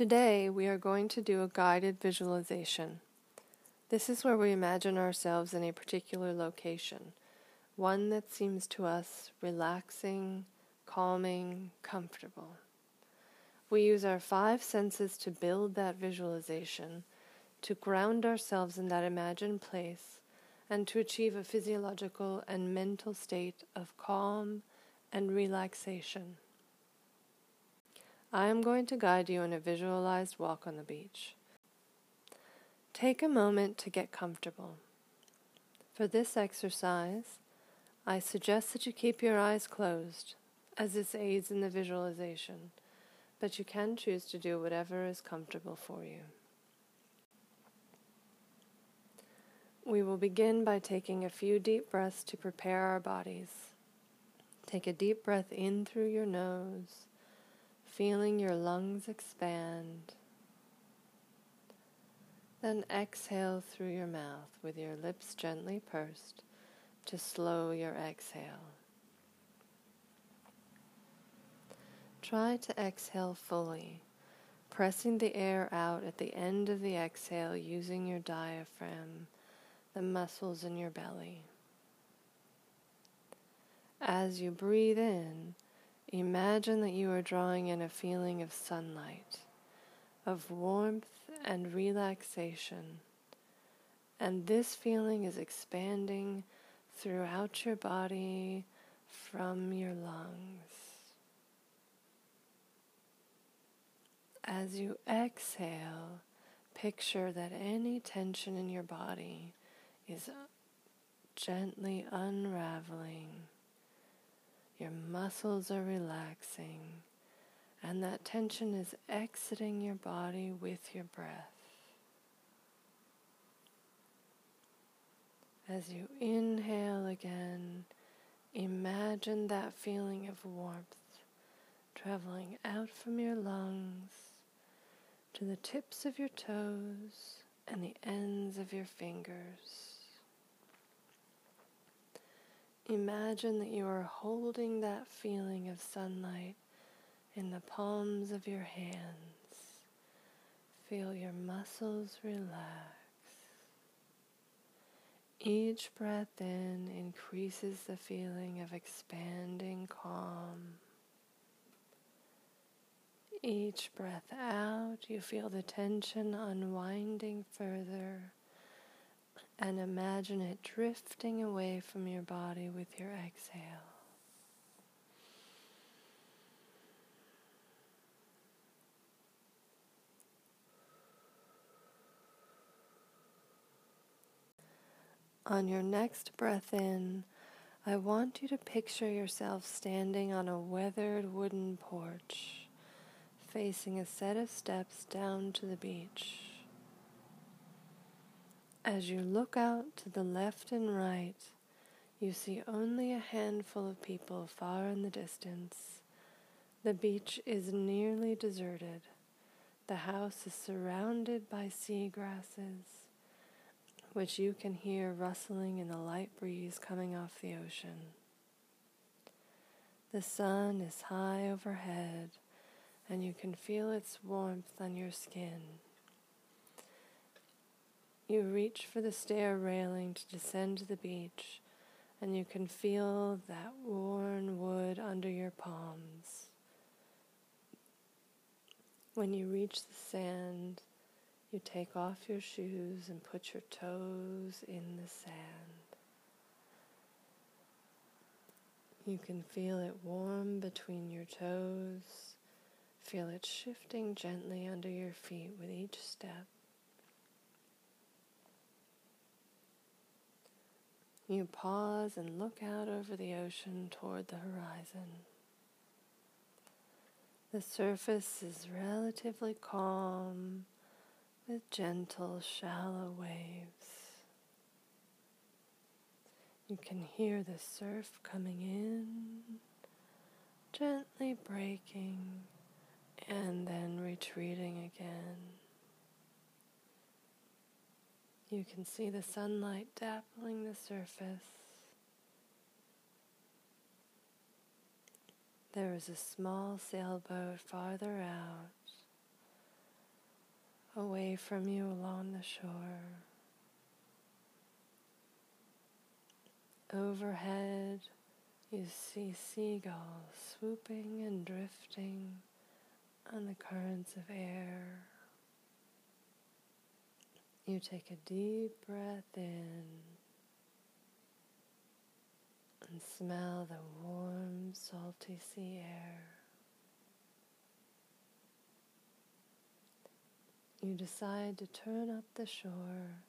Today, we are going to do a guided visualization. This is where we imagine ourselves in a particular location, one that seems to us relaxing, calming, comfortable. We use our five senses to build that visualization, to ground ourselves in that imagined place, and to achieve a physiological and mental state of calm and relaxation. I am going to guide you in a visualized walk on the beach. Take a moment to get comfortable. For this exercise, I suggest that you keep your eyes closed, as this aids in the visualization, but you can choose to do whatever is comfortable for you. We will begin by taking a few deep breaths to prepare our bodies. Take a deep breath in through your nose, feeling your lungs expand. Then exhale through your mouth with your lips gently pursed to slow your exhale. Try to exhale fully, pressing the air out at the end of the exhale using your diaphragm, the muscles in your belly. As you breathe in, imagine that you are drawing in a feeling of sunlight, of warmth and relaxation. And this feeling is expanding throughout your body from your lungs. As you exhale, picture that any tension in your body is gently unraveling. Your muscles are relaxing and that tension is exiting your body with your breath. As you inhale again, imagine that feeling of warmth traveling out from your lungs to the tips of your toes and the ends of your fingers. Imagine that you are holding that feeling of sunlight in the palms of your hands. Feel your muscles relax. Each breath in increases the feeling of expanding calm. Each breath out, you feel the tension unwinding further and imagine it drifting away from your body with your exhale. On your next breath in, I want you to picture yourself standing on a weathered wooden porch, facing a set of steps down to the beach. As you look out to the left and right, you see only a handful of people far in the distance. The beach is nearly deserted. The house is surrounded by sea grasses which you can hear rustling in the light breeze coming off the ocean. The sun is high overhead, and you can feel its warmth on your skin. You reach for the stair railing to descend to the beach, and you can feel that worn wood under your palms. When you reach the sand, you take off your shoes and put your toes in the sand. You can feel it warm between your toes. Feel it shifting gently under your feet with each step. You pause and look out over the ocean toward the horizon. The surface is relatively calm with gentle, shallow waves. You can hear the surf coming in, gently breaking, and then retreating again. You can see the sunlight dappling the surface. There is a small sailboat farther out away from you along the shore. Overhead, you see seagulls swooping and drifting on the currents of air. You take a deep breath in and smell the warm, salty sea air. You decide to turn up the shore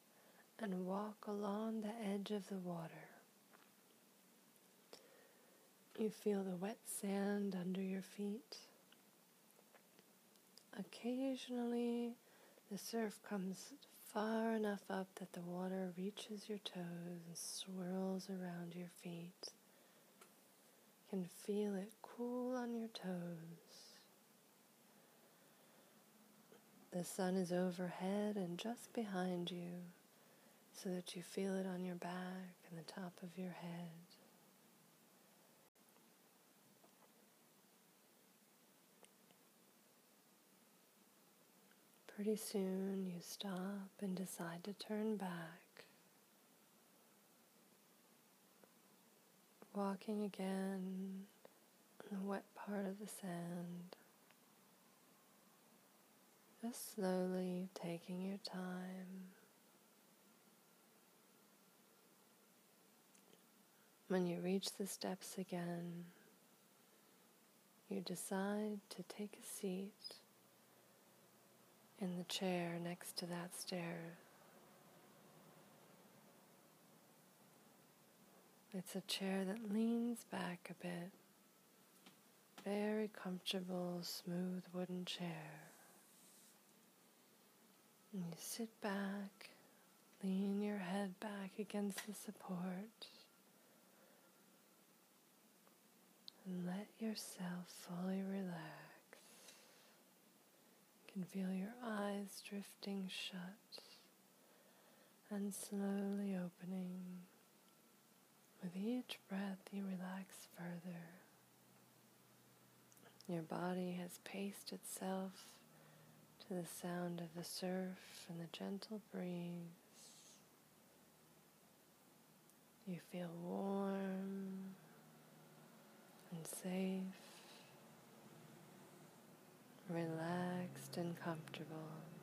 and walk along the edge of the water. You feel the wet sand under your feet. Occasionally, the surf comes far enough up that the water reaches your toes and swirls around your feet. You can feel it cool on your toes. The sun is overhead and just behind you, so that you feel it on your back and the top of your head. Pretty soon you stop and decide to turn back, walking again on the wet part of the sand, just slowly taking your time. When you reach the steps again, you decide to take a seat in the chair next to that stair. It's a chair that leans back a bit. Very comfortable, smooth wooden chair. And you sit back, lean your head back against the support, and let yourself fully relax can feel your eyes drifting shut and slowly opening. With each breath, you relax further. Your body has paced itself to the sound of the surf and the gentle breeze. You feel warm and safe and comfortable.